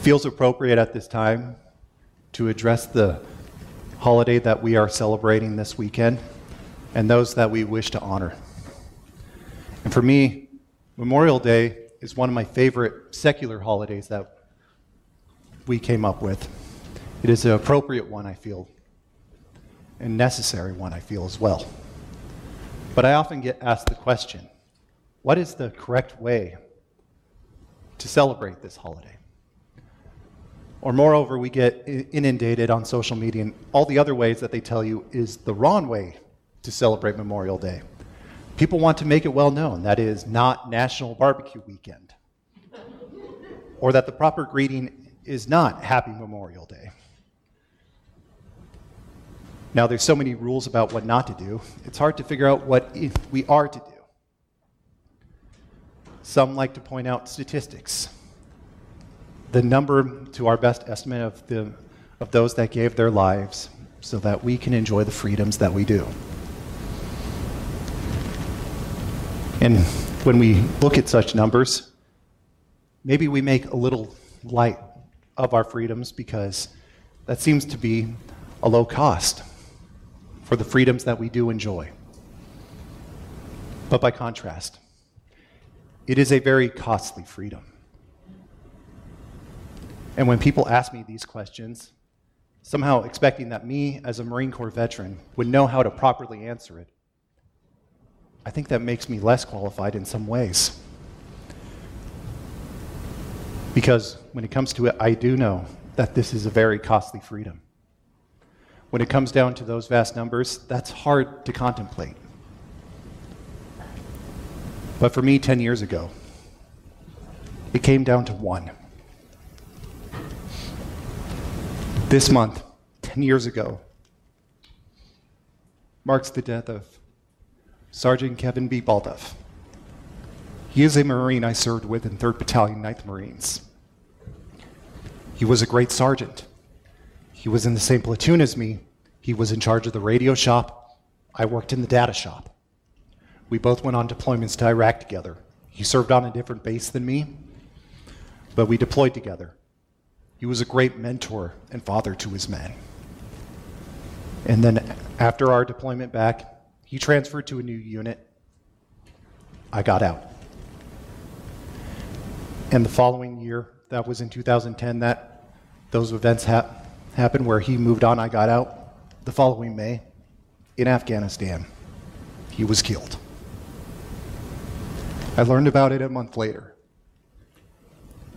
feels appropriate at this time to address the holiday that we are celebrating this weekend and those that we wish to honor. And for me, Memorial Day is one of my favorite secular holidays that we came up with. It is an appropriate one, I feel, and necessary one, I feel as well. But I often get asked the question what is the correct way to celebrate this holiday? Or, moreover, we get inundated on social media and all the other ways that they tell you is the wrong way to celebrate Memorial Day. People want to make it well known that is not National Barbecue Weekend, or that the proper greeting is not Happy Memorial Day. Now, there's so many rules about what not to do, it's hard to figure out what we are to do. Some like to point out statistics. The number, to our best estimate, of, the, of those that gave their lives so that we can enjoy the freedoms that we do. And when we look at such numbers, maybe we make a little light of our freedoms because that seems to be a low cost for the freedoms that we do enjoy. But by contrast, it is a very costly freedom. And when people ask me these questions, somehow expecting that me, as a Marine Corps veteran, would know how to properly answer it, I think that makes me less qualified in some ways. Because when it comes to it, I do know that this is a very costly freedom. When it comes down to those vast numbers, that's hard to contemplate. But for me, 10 years ago, it came down to one. This month, 10 years ago, marks the death of Sergeant Kevin B. Balduf. He is a Marine I served with in 3rd Battalion, 9th Marines. He was a great sergeant. He was in the same platoon as me. He was in charge of the radio shop. I worked in the data shop. We both went on deployments to Iraq together. He served on a different base than me, but we deployed together. He was a great mentor and father to his men. And then after our deployment back, he transferred to a new unit. I got out. And the following year, that was in 2010, that those events hap- happened where he moved on, I got out. The following May, in Afghanistan, he was killed. I learned about it a month later.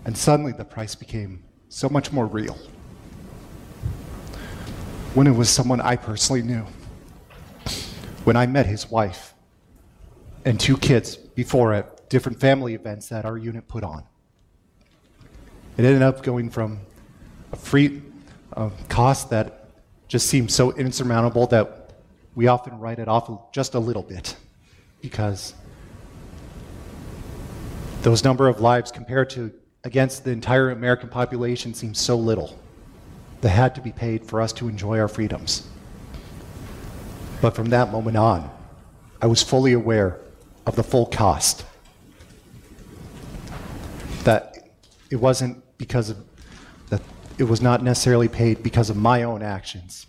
And suddenly the price became so much more real when it was someone I personally knew when I met his wife and two kids before at different family events that our unit put on. It ended up going from a free uh, cost that just seemed so insurmountable that we often write it off just a little bit because those number of lives compared to against the entire American population seems so little that had to be paid for us to enjoy our freedoms. But from that moment on, I was fully aware of the full cost. That it wasn't because of, that it was not necessarily paid because of my own actions,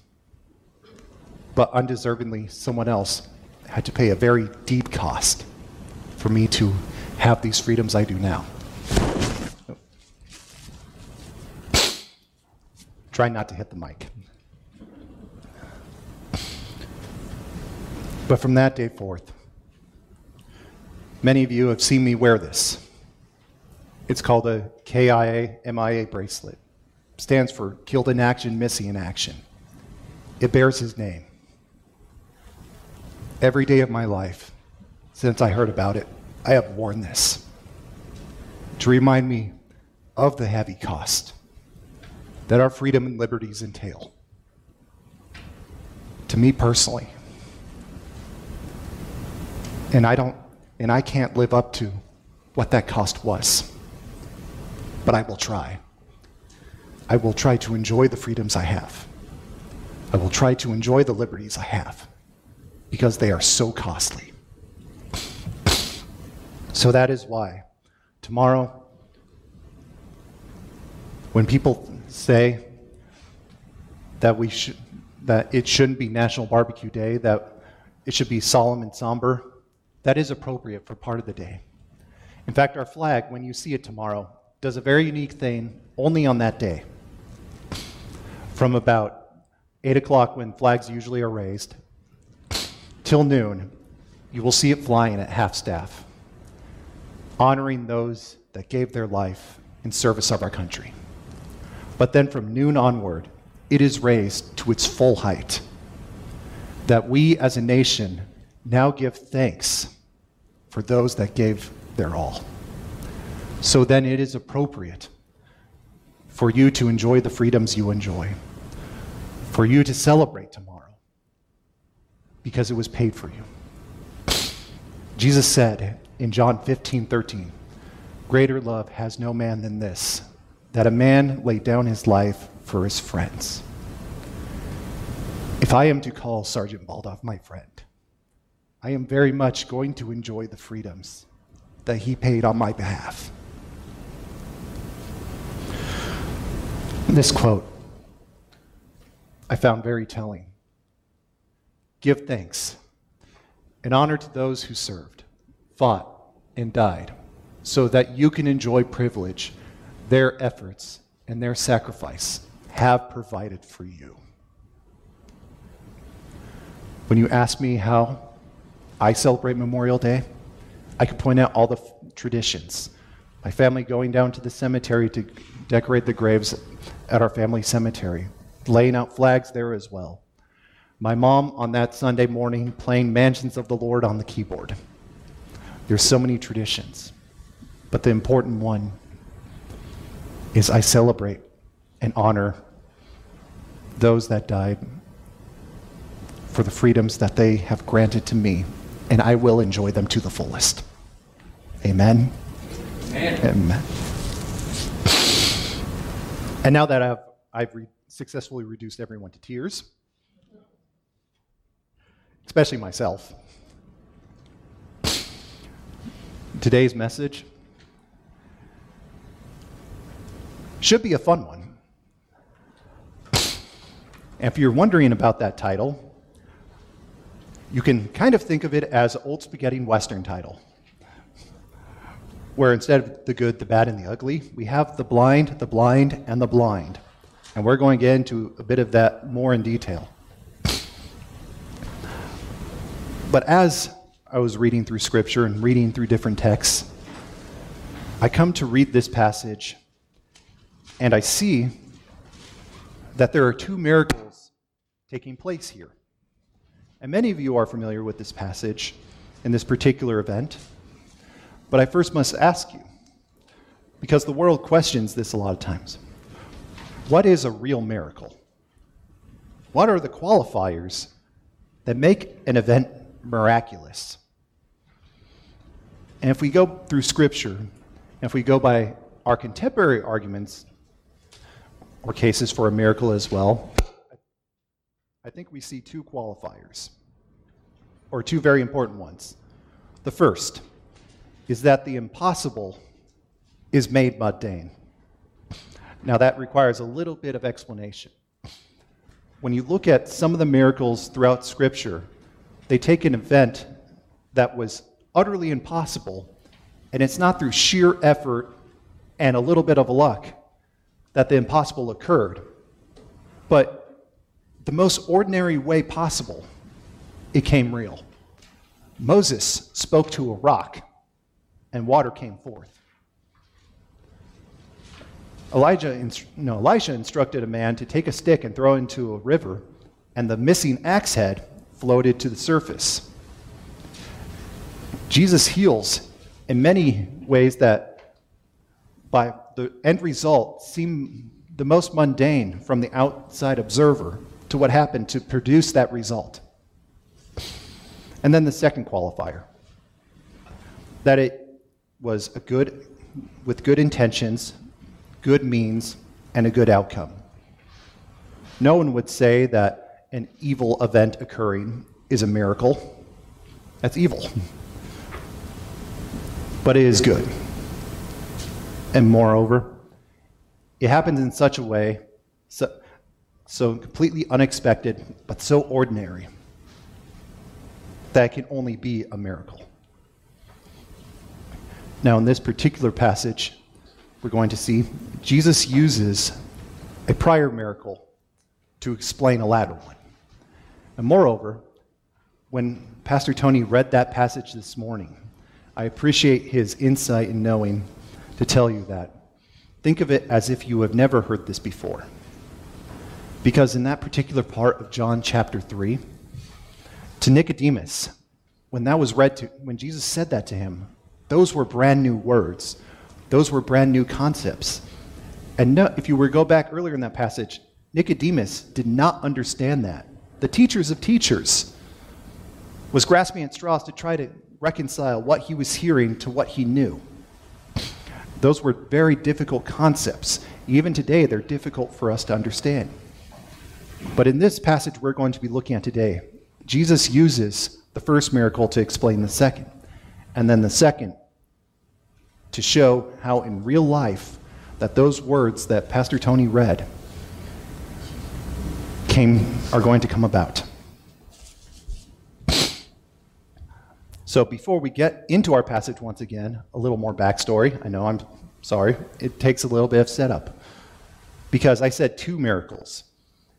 but undeservingly, someone else had to pay a very deep cost for me to have these freedoms I do now. Try not to hit the mic. But from that day forth, many of you have seen me wear this. It's called a KIA MIA bracelet. Stands for Killed in Action, Missing in Action. It bears his name. Every day of my life, since I heard about it, I have worn this to remind me of the heavy cost that our freedom and liberties entail. To me personally, and I don't and I can't live up to what that cost was. But I will try. I will try to enjoy the freedoms I have. I will try to enjoy the liberties I have because they are so costly. So that is why tomorrow When people say that we should that it shouldn't be National Barbecue Day, that it should be solemn and somber, that is appropriate for part of the day. In fact, our flag, when you see it tomorrow, does a very unique thing only on that day. From about 8 o'clock, when flags usually are raised, till noon, you will see it flying at half staff, honoring those that gave their life in service of our country. But then from noon onward, it is raised to its full height. That we as a nation now give thanks for those that gave their all. So then it is appropriate for you to enjoy the freedoms you enjoy, for you to celebrate tomorrow, because it was paid for you. Jesus said in John 15 13, Greater love has no man than this, that a man lay down his life for his friends. If I am to call Sergeant Balduf my friend, I am very much going to enjoy the freedoms that he paid on my behalf. This quote I found very telling. Give thanks and honor to those who served, fought, and died, so that you can enjoy privilege their efforts and their sacrifice have provided for you. When you ask me how I celebrate Memorial Day, I could point out all the f- traditions. My family going down to the cemetery to decorate the graves at our family cemetery, laying out flags there as well. My mom on that Sunday morning playing Mansions of the Lord on the keyboard. There's so many traditions, but the important one is I celebrate and honor those that died for the freedoms that they have granted to me, and I will enjoy them to the fullest. Amen. Amen. Amen. And now that I've, I've re- successfully reduced everyone to tears, especially myself, today's message should be a fun one. If you're wondering about that title, you can kind of think of it as old spaghetti western title, where instead of the good, the bad, and the ugly, we have the blind, the blind, and the blind. And we're going to get into a bit of that more in detail. But as I was reading through scripture and reading through different texts, I come to read this passage and I see that there are two miracles taking place here. And many of you are familiar with this passage in this particular event. But I first must ask you, because the world questions this a lot of times what is a real miracle? What are the qualifiers that make an event miraculous? And if we go through Scripture, and if we go by our contemporary arguments or cases for a miracle as well, I think we see two qualifiers, or two very important ones. The first is that the impossible is made mundane. Now, that requires a little bit of explanation. When you look at some of the miracles throughout Scripture, they take an event that was utterly impossible, and it's not through sheer effort and a little bit of luck that the impossible occurred, but the most ordinary way possible, it came real. Moses spoke to a rock, and water came forth. Elijah, no, Elisha instructed a man to take a stick and throw it into a river, and the missing axe head floated to the surface. Jesus heals in many ways that, by the end result, seem the most mundane from the outside observer to what happened to produce that result. And then the second qualifier that it was a good, with good intentions, good means, and a good outcome. No one would say that an evil event occurring is a miracle. That's evil. But it is good. And moreover, It happens in such a way, so, so completely unexpected, but so ordinary, that it can only be a miracle. Now, in this particular passage, we're going to see Jesus uses a prior miracle to explain a latter one. And moreover, when Pastor Tony read that passage this morning, I appreciate his insight in knowing to tell you that. Think of it as if you have never heard this before. Because in that particular part of John chapter 3, to Nicodemus, when that was read to, when Jesus said that to him, those were brand new words. Those were brand new concepts. And no, if you were to go back earlier in that passage, Nicodemus did not understand that. The teachers of teachers was grasping at straws to try to reconcile what he was hearing to what he knew. Those were very difficult concepts. Even today, they're difficult for us to understand. But in this passage we're going to be looking at today, Jesus uses the first miracle to explain the second, and then the second to show how in real life that those words that Pastor Tony read came are going to come about. So before we get into our passage once again, a little more backstory. I know I'm sorry, it takes a little bit of setup. Because I said two miracles.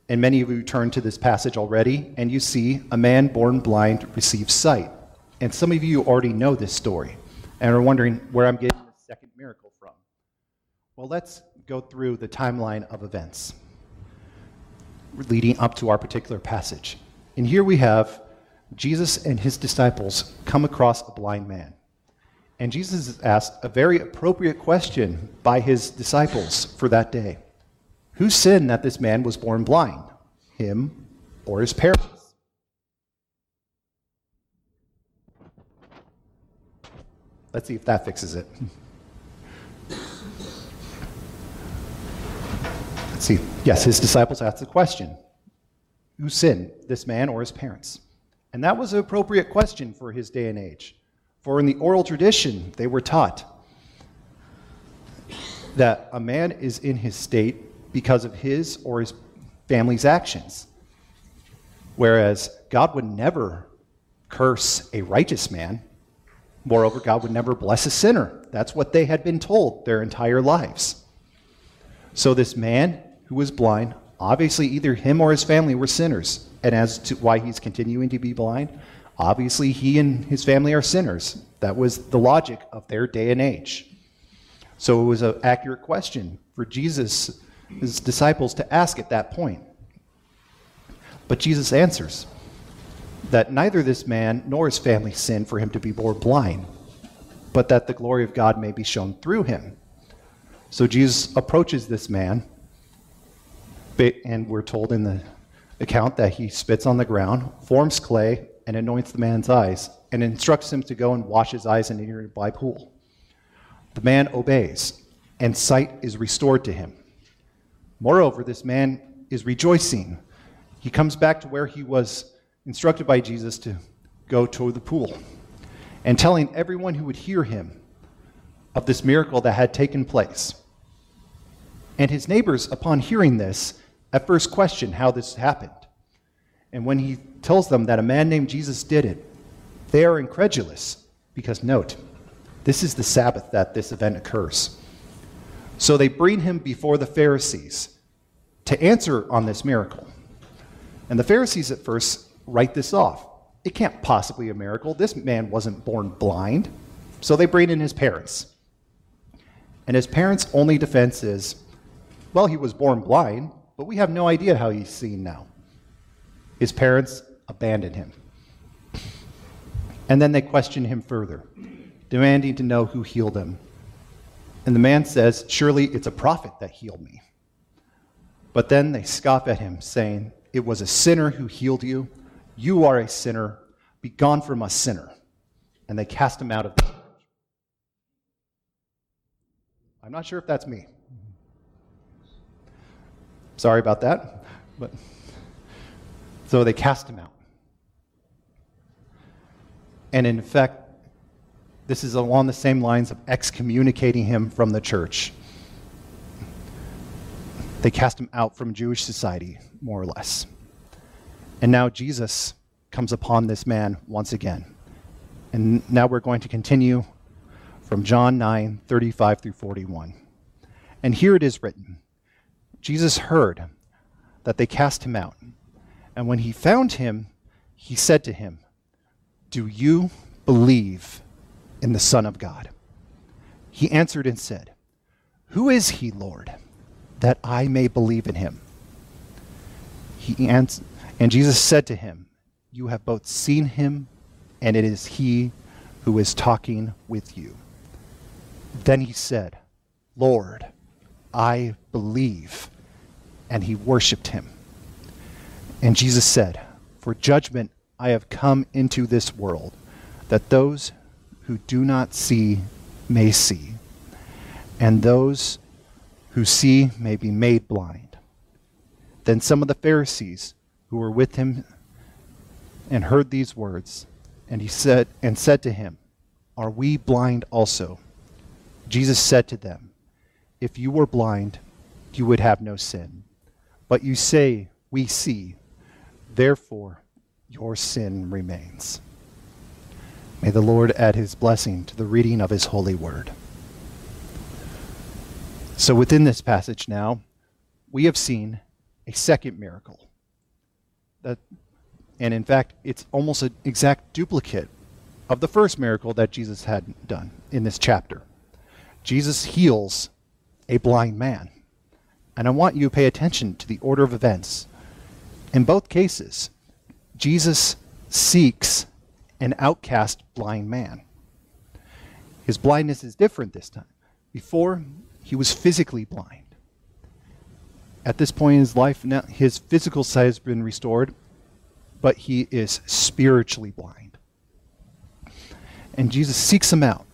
And many of you turn to this passage already, and you see a man born blind receives sight. And some of you already know this story and are wondering where I'm getting the second miracle from. Well, let's go through the timeline of events leading up to our particular passage. And here we have Jesus and his disciples come across a blind man. And Jesus is asked a very appropriate question by his disciples for that day Who sinned that this man was born blind, him or his parents? Let's see if that fixes it. Let's see. Yes, his disciples asked the question Who sinned, this man or his parents? And that was an appropriate question for his day and age. For in the oral tradition, they were taught that a man is in his state because of his or his family's actions. Whereas God would never curse a righteous man. Moreover, God would never bless a sinner. That's what they had been told their entire lives. So, this man who was blind, obviously, either him or his family were sinners. And as to why he's continuing to be blind, Obviously, he and his family are sinners. That was the logic of their day and age. So it was an accurate question for Jesus, his disciples, to ask at that point. But Jesus answers that neither this man nor his family sinned for him to be born blind, but that the glory of God may be shown through him. So Jesus approaches this man, and we're told in the account that he spits on the ground, forms clay, and anoints the man's eyes, and instructs him to go and wash his eyes in a nearby pool. The man obeys, and sight is restored to him. Moreover, this man is rejoicing. He comes back to where he was instructed by Jesus to go to the pool, and telling everyone who would hear him of this miracle that had taken place. And his neighbors, upon hearing this, at first question how this happened. And when he tells them that a man named Jesus did it, they are incredulous because, note, this is the Sabbath that this event occurs. So they bring him before the Pharisees to answer on this miracle. And the Pharisees at first write this off. It can't possibly be a miracle. This man wasn't born blind. So they bring in his parents. And his parents' only defense is well, he was born blind, but we have no idea how he's seen now. His parents abandon him. And then they question him further, demanding to know who healed him. And the man says, Surely it's a prophet that healed me. But then they scoff at him, saying, It was a sinner who healed you. You are a sinner. Be gone from us, sinner. And they cast him out of the. I'm not sure if that's me. Sorry about that. But so they cast him out. And in fact, this is along the same lines of excommunicating him from the church. They cast him out from Jewish society, more or less. And now Jesus comes upon this man once again. And now we're going to continue from John 9 35 through 41. And here it is written Jesus heard that they cast him out. And when he found him, he said to him, Do you believe in the Son of God? He answered and said, Who is he, Lord, that I may believe in him? He ans- and Jesus said to him, You have both seen him, and it is he who is talking with you. Then he said, Lord, I believe. And he worshiped him. And Jesus said, For judgment I have come into this world, that those who do not see may see, and those who see may be made blind. Then some of the Pharisees who were with him and heard these words, and he said and said to him, Are we blind also? Jesus said to them, If you were blind, you would have no sin. But you say, We see. Therefore, your sin remains. May the Lord add his blessing to the reading of his holy word. So, within this passage now, we have seen a second miracle. That, and in fact, it's almost an exact duplicate of the first miracle that Jesus had done in this chapter. Jesus heals a blind man. And I want you to pay attention to the order of events. In both cases, Jesus seeks an outcast blind man. His blindness is different this time. Before, he was physically blind. At this point in his life, now his physical sight has been restored, but he is spiritually blind. And Jesus seeks him out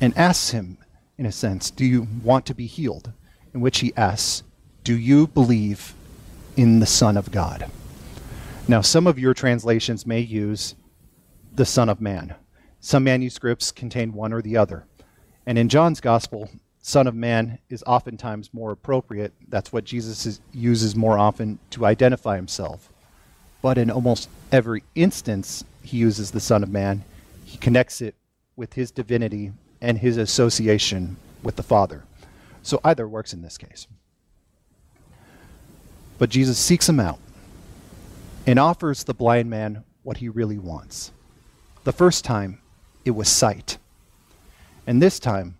and asks him, in a sense, Do you want to be healed? In which he asks, Do you believe in the Son of God? Now, some of your translations may use the Son of Man. Some manuscripts contain one or the other. And in John's Gospel, Son of Man is oftentimes more appropriate. That's what Jesus is, uses more often to identify himself. But in almost every instance he uses the Son of Man, he connects it with his divinity and his association with the Father. So either works in this case. But Jesus seeks him out and offers the blind man what he really wants. The first time, it was sight. And this time,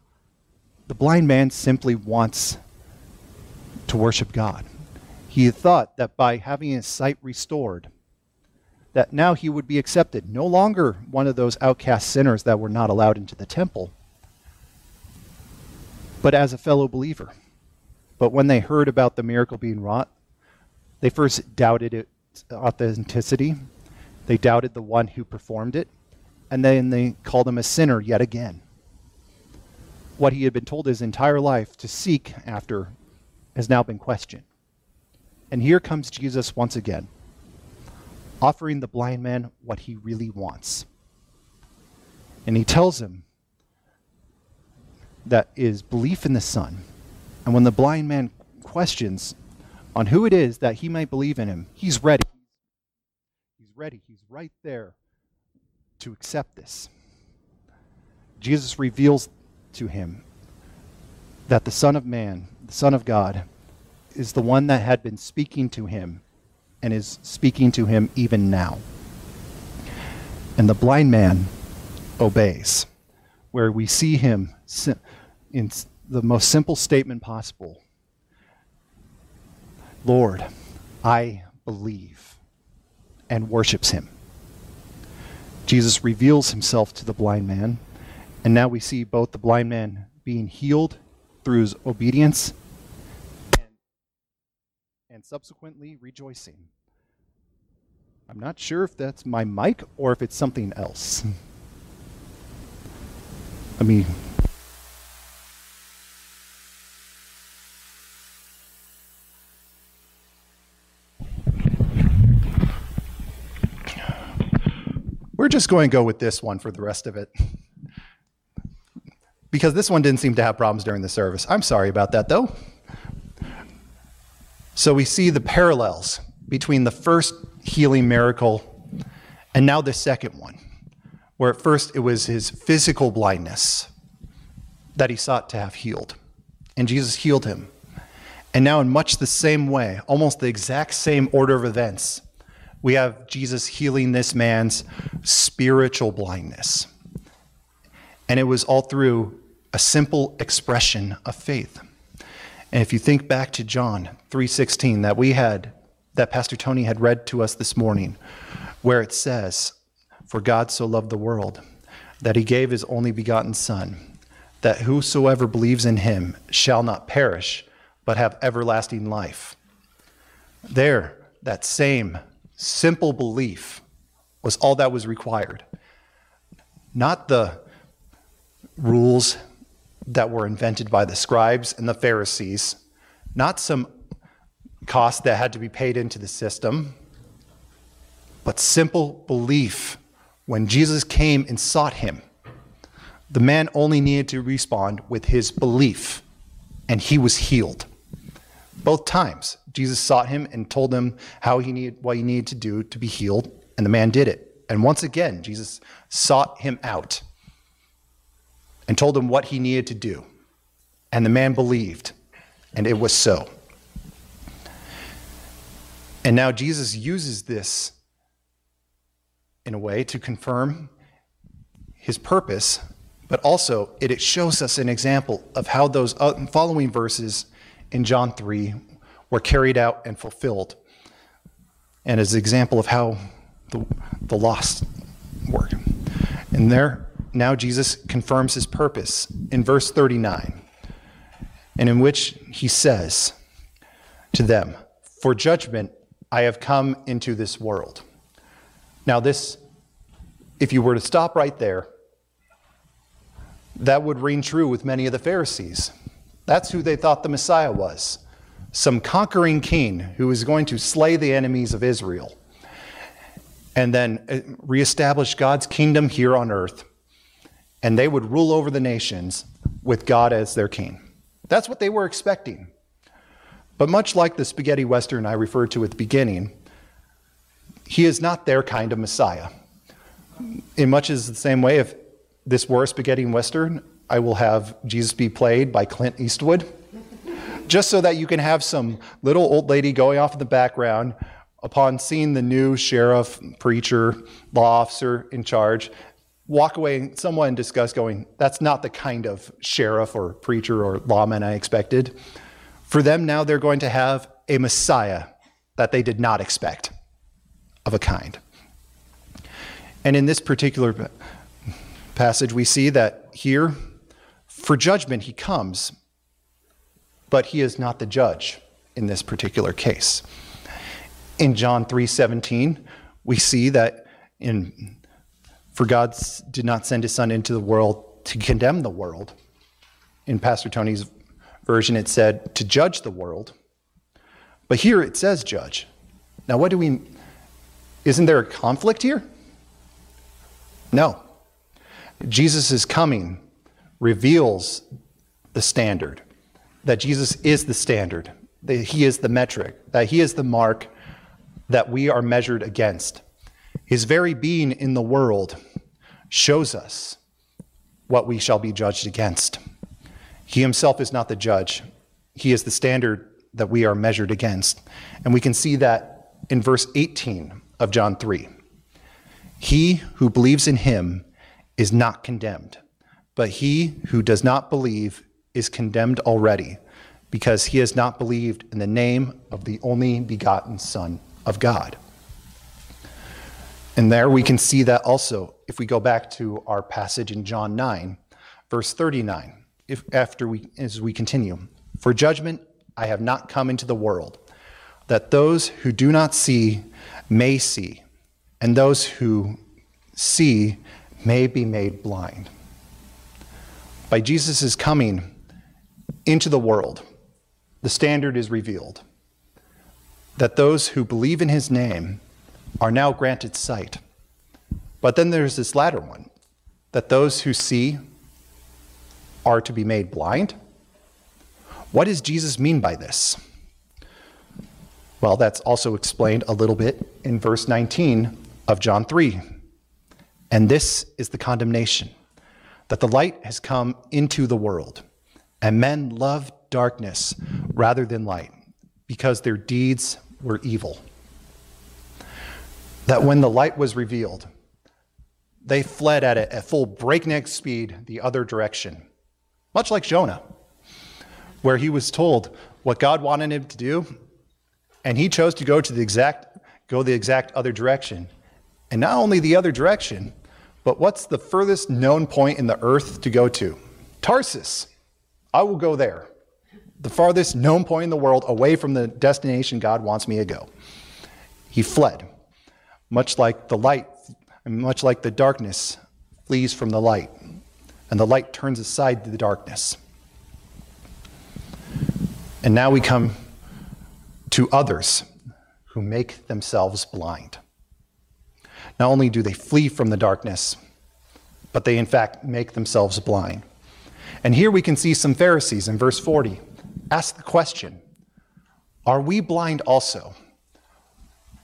the blind man simply wants to worship God. He thought that by having his sight restored, that now he would be accepted, no longer one of those outcast sinners that were not allowed into the temple, but as a fellow believer. But when they heard about the miracle being wrought, they first doubted its authenticity. They doubted the one who performed it. And then they called him a sinner yet again. What he had been told his entire life to seek after has now been questioned. And here comes Jesus once again, offering the blind man what he really wants. And he tells him that is belief in the Son. And when the blind man questions on who it is that he might believe in him, he's ready. He's ready. He's right there to accept this. Jesus reveals to him that the Son of Man, the Son of God, is the one that had been speaking to him and is speaking to him even now. And the blind man obeys, where we see him in the most simple statement possible Lord, I believe, and worships him. Jesus reveals himself to the blind man, and now we see both the blind man being healed through his obedience and, and subsequently rejoicing. I'm not sure if that's my mic or if it's something else. Let me We're just going to go with this one for the rest of it. because this one didn't seem to have problems during the service. I'm sorry about that, though. So we see the parallels between the first healing miracle and now the second one, where at first it was his physical blindness that he sought to have healed, and Jesus healed him. And now, in much the same way, almost the exact same order of events, we have Jesus healing this man's spiritual blindness. And it was all through a simple expression of faith. And if you think back to John 3:16 that we had that Pastor Tony had read to us this morning, where it says, For God so loved the world that he gave his only begotten Son, that whosoever believes in him shall not perish, but have everlasting life. There, that same simple belief was all that was required. Not the rules that were invented by the scribes and the Pharisees, not some cost that had to be paid into the system, but simple belief. When Jesus came and sought him, the man only needed to respond with his belief, and he was healed. Both times, Jesus sought him and told him how he needed, what he needed to do to be healed, and the man did it. And once again, Jesus sought him out and told him what he needed to do. And the man believed, and it was so. And now Jesus uses this in a way to confirm his purpose, but also it shows us an example of how those uh, following verses in John 3 were carried out and fulfilled, and as an example of how the, the lost work. And there, now Jesus confirms his purpose in verse 39, and in which he says to them, For judgment I have come into this world. Now, this, if you were to stop right there, that would ring true with many of the Pharisees. That's who they thought the Messiah was some conquering king who was going to slay the enemies of Israel and then uh, reestablish God's kingdom here on earth. And they would rule over the nations with God as their king. That's what they were expecting. But much like the spaghetti western I referred to at the beginning, he is not their kind of Messiah. In much as the same way, if this were a spaghetti western, I will have Jesus be played by Clint Eastwood, just so that you can have some little old lady going off in the background upon seeing the new sheriff, preacher, law officer in charge, walk away and someone discuss going, that's not the kind of sheriff or preacher or lawman I expected. For them now, they're going to have a Messiah that they did not expect of a kind. And in this particular passage, we see that here, for judgment, he comes, but he is not the judge in this particular case. In John 3:17, we see that in for God did not send his son into the world to condemn the world. In Pastor Tony's version, it said to judge the world. But here it says judge. Now, what do we, isn't there a conflict here? No. Jesus' is coming reveals the standard, that Jesus is the standard, that he is the metric, that he is the mark that we are measured against. His very being in the world shows us what we shall be judged against. He himself is not the judge, he is the standard that we are measured against. And we can see that in verse 18 of John 3. He who believes in him is not condemned, but he who does not believe is condemned already, because he has not believed in the name of the only begotten Son of God. And there we can see that also if we go back to our passage in John 9, verse 39, if, after we, as we continue. For judgment I have not come into the world, that those who do not see may see, and those who see may be made blind. By Jesus' coming into the world, the standard is revealed that those who believe in his name are now granted sight. But then there's this latter one that those who see are to be made blind. What does Jesus mean by this? Well, that's also explained a little bit in verse 19 of John 3. And this is the condemnation that the light has come into the world, and men love darkness rather than light, because their deeds were evil. That when the light was revealed, they fled at it at full breakneck speed the other direction, much like Jonah, where he was told what God wanted him to do, and he chose to go to the exact go the exact other direction. And not only the other direction, but what's the furthest known point in the earth to go to? Tarsus. I will go there. The farthest known point in the world away from the destination God wants me to go. He fled, much like the light, much like the darkness flees from the light, and the light turns aside to the darkness. And now we come to others who make themselves blind. Not only do they flee from the darkness, but they in fact make themselves blind. And here we can see some Pharisees in verse 40 ask the question Are we blind also?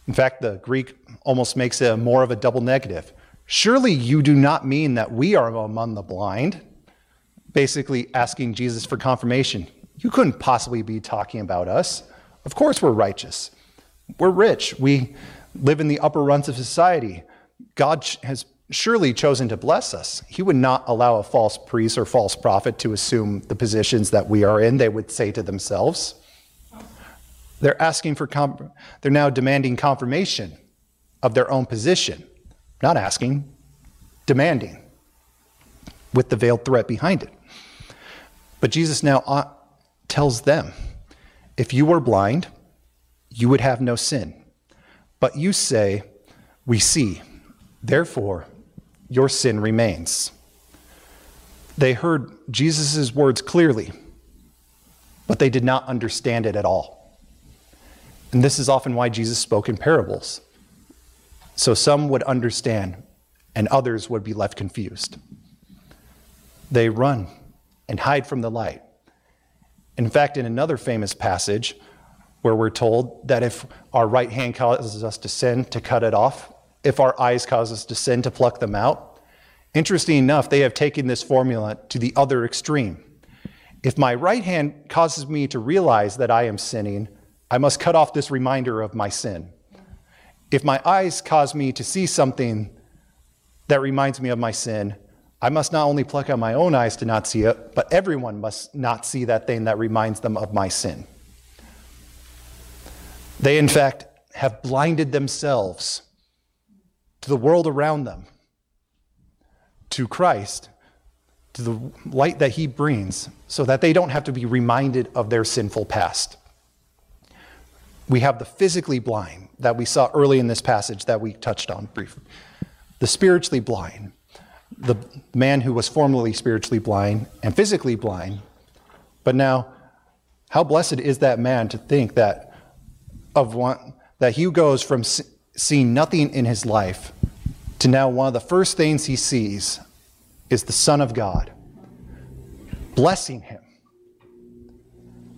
In fact, the Greek almost makes it more of a double negative. Surely you do not mean that we are among the blind, basically asking Jesus for confirmation. You couldn't possibly be talking about us. Of course, we're righteous. We're rich. We live in the upper rungs of society. God has surely chosen to bless us. He would not allow a false priest or false prophet to assume the positions that we are in, they would say to themselves. They're asking for, comp- they're now demanding confirmation of their own position. Not asking, demanding, with the veiled threat behind it. But Jesus now uh, tells them if you were blind, you would have no sin. But you say, We see, therefore your sin remains. They heard Jesus' words clearly, but they did not understand it at all. And this is often why Jesus spoke in parables. So some would understand, and others would be left confused. They run and hide from the light. In fact, in another famous passage, where we're told that if our right hand causes us to sin, to cut it off, if our eyes cause us to sin, to pluck them out. Interesting enough, they have taken this formula to the other extreme. If my right hand causes me to realize that I am sinning, I must cut off this reminder of my sin. If my eyes cause me to see something that reminds me of my sin, I must not only pluck out my own eyes to not see it, but everyone must not see that thing that reminds them of my sin. They, in fact, have blinded themselves to the world around them, to Christ, to the light that He brings, so that they don't have to be reminded of their sinful past. We have the physically blind that we saw early in this passage that we touched on briefly, the spiritually blind, the man who was formerly spiritually blind and physically blind, but now, how blessed is that man to think that of one that he goes from seeing nothing in his life to now one of the first things he sees is the Son of God blessing him.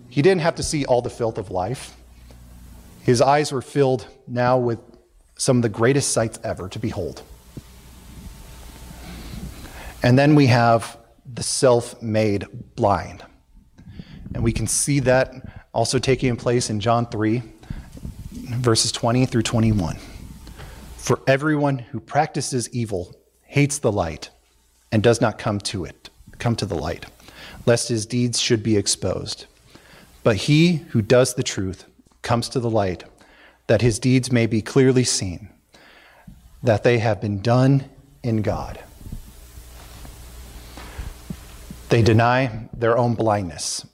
He didn't have to see all the filth of life. His eyes were filled now with some of the greatest sights ever to behold. And then we have the self made blind. And we can see that also taking place in John 3, verses 20 through 21. For everyone who practices evil hates the light and does not come to it, come to the light, lest his deeds should be exposed. But he who does the truth comes to the light, that his deeds may be clearly seen, that they have been done in God. They deny their own blindness.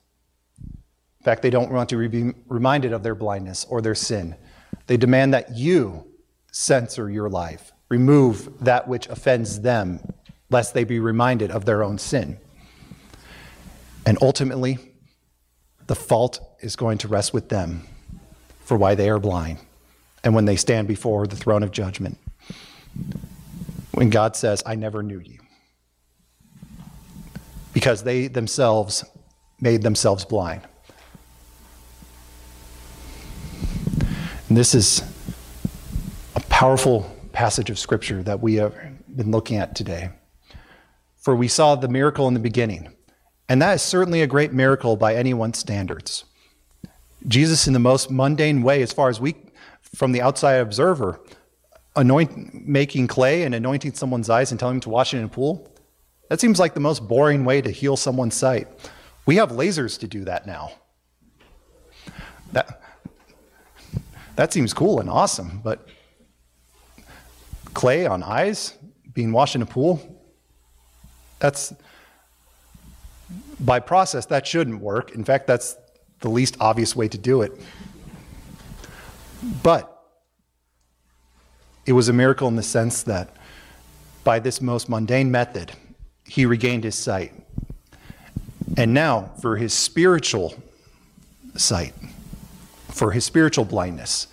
In fact, they don't want to be reminded of their blindness or their sin. They demand that you censor your life, remove that which offends them, lest they be reminded of their own sin. And ultimately, the fault is going to rest with them for why they are blind and when they stand before the throne of judgment. When God says, I never knew you. Because they themselves made themselves blind. And this is a powerful passage of Scripture that we have been looking at today. For we saw the miracle in the beginning, and that is certainly a great miracle by anyone's standards. Jesus, in the most mundane way, as far as we, from the outside observer, anoint, making clay and anointing someone's eyes and telling them to wash it in a pool, that seems like the most boring way to heal someone's sight. We have lasers to do that now. That, that seems cool and awesome, but clay on eyes being washed in a pool, that's by process, that shouldn't work. In fact, that's the least obvious way to do it. But it was a miracle in the sense that by this most mundane method, he regained his sight. And now, for his spiritual sight, for his spiritual blindness,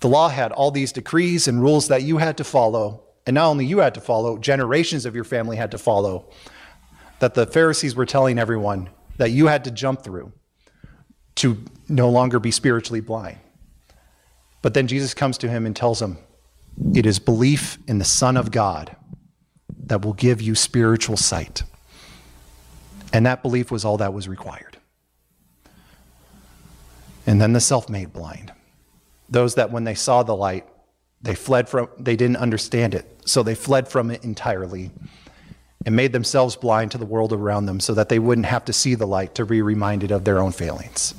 the law had all these decrees and rules that you had to follow. And not only you had to follow, generations of your family had to follow, that the Pharisees were telling everyone that you had to jump through to no longer be spiritually blind. But then Jesus comes to him and tells him, It is belief in the Son of God that will give you spiritual sight. And that belief was all that was required. And then the self made blind. Those that when they saw the light, they fled from, they didn't understand it, so they fled from it entirely and made themselves blind to the world around them so that they wouldn't have to see the light to be reminded of their own failings.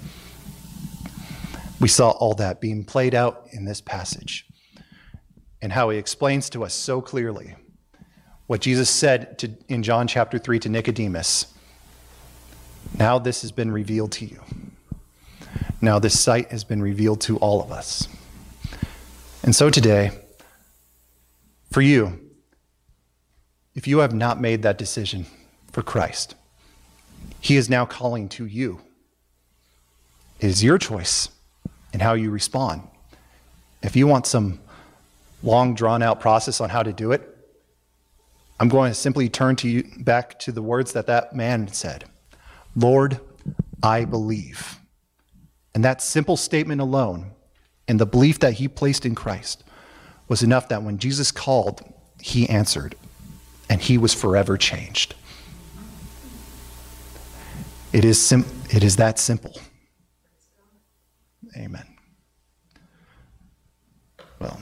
We saw all that being played out in this passage and how he explains to us so clearly what Jesus said to, in John chapter 3 to Nicodemus. Now this has been revealed to you. Now this sight has been revealed to all of us. And so today, for you, if you have not made that decision for Christ, He is now calling to you. It is your choice in how you respond. If you want some long, drawn out process on how to do it, I'm going to simply turn to you back to the words that that man said Lord, I believe. And that simple statement alone and the belief that he placed in Christ was enough that when Jesus called, he answered and he was forever changed. It is, sim- it is that simple. Amen. Well,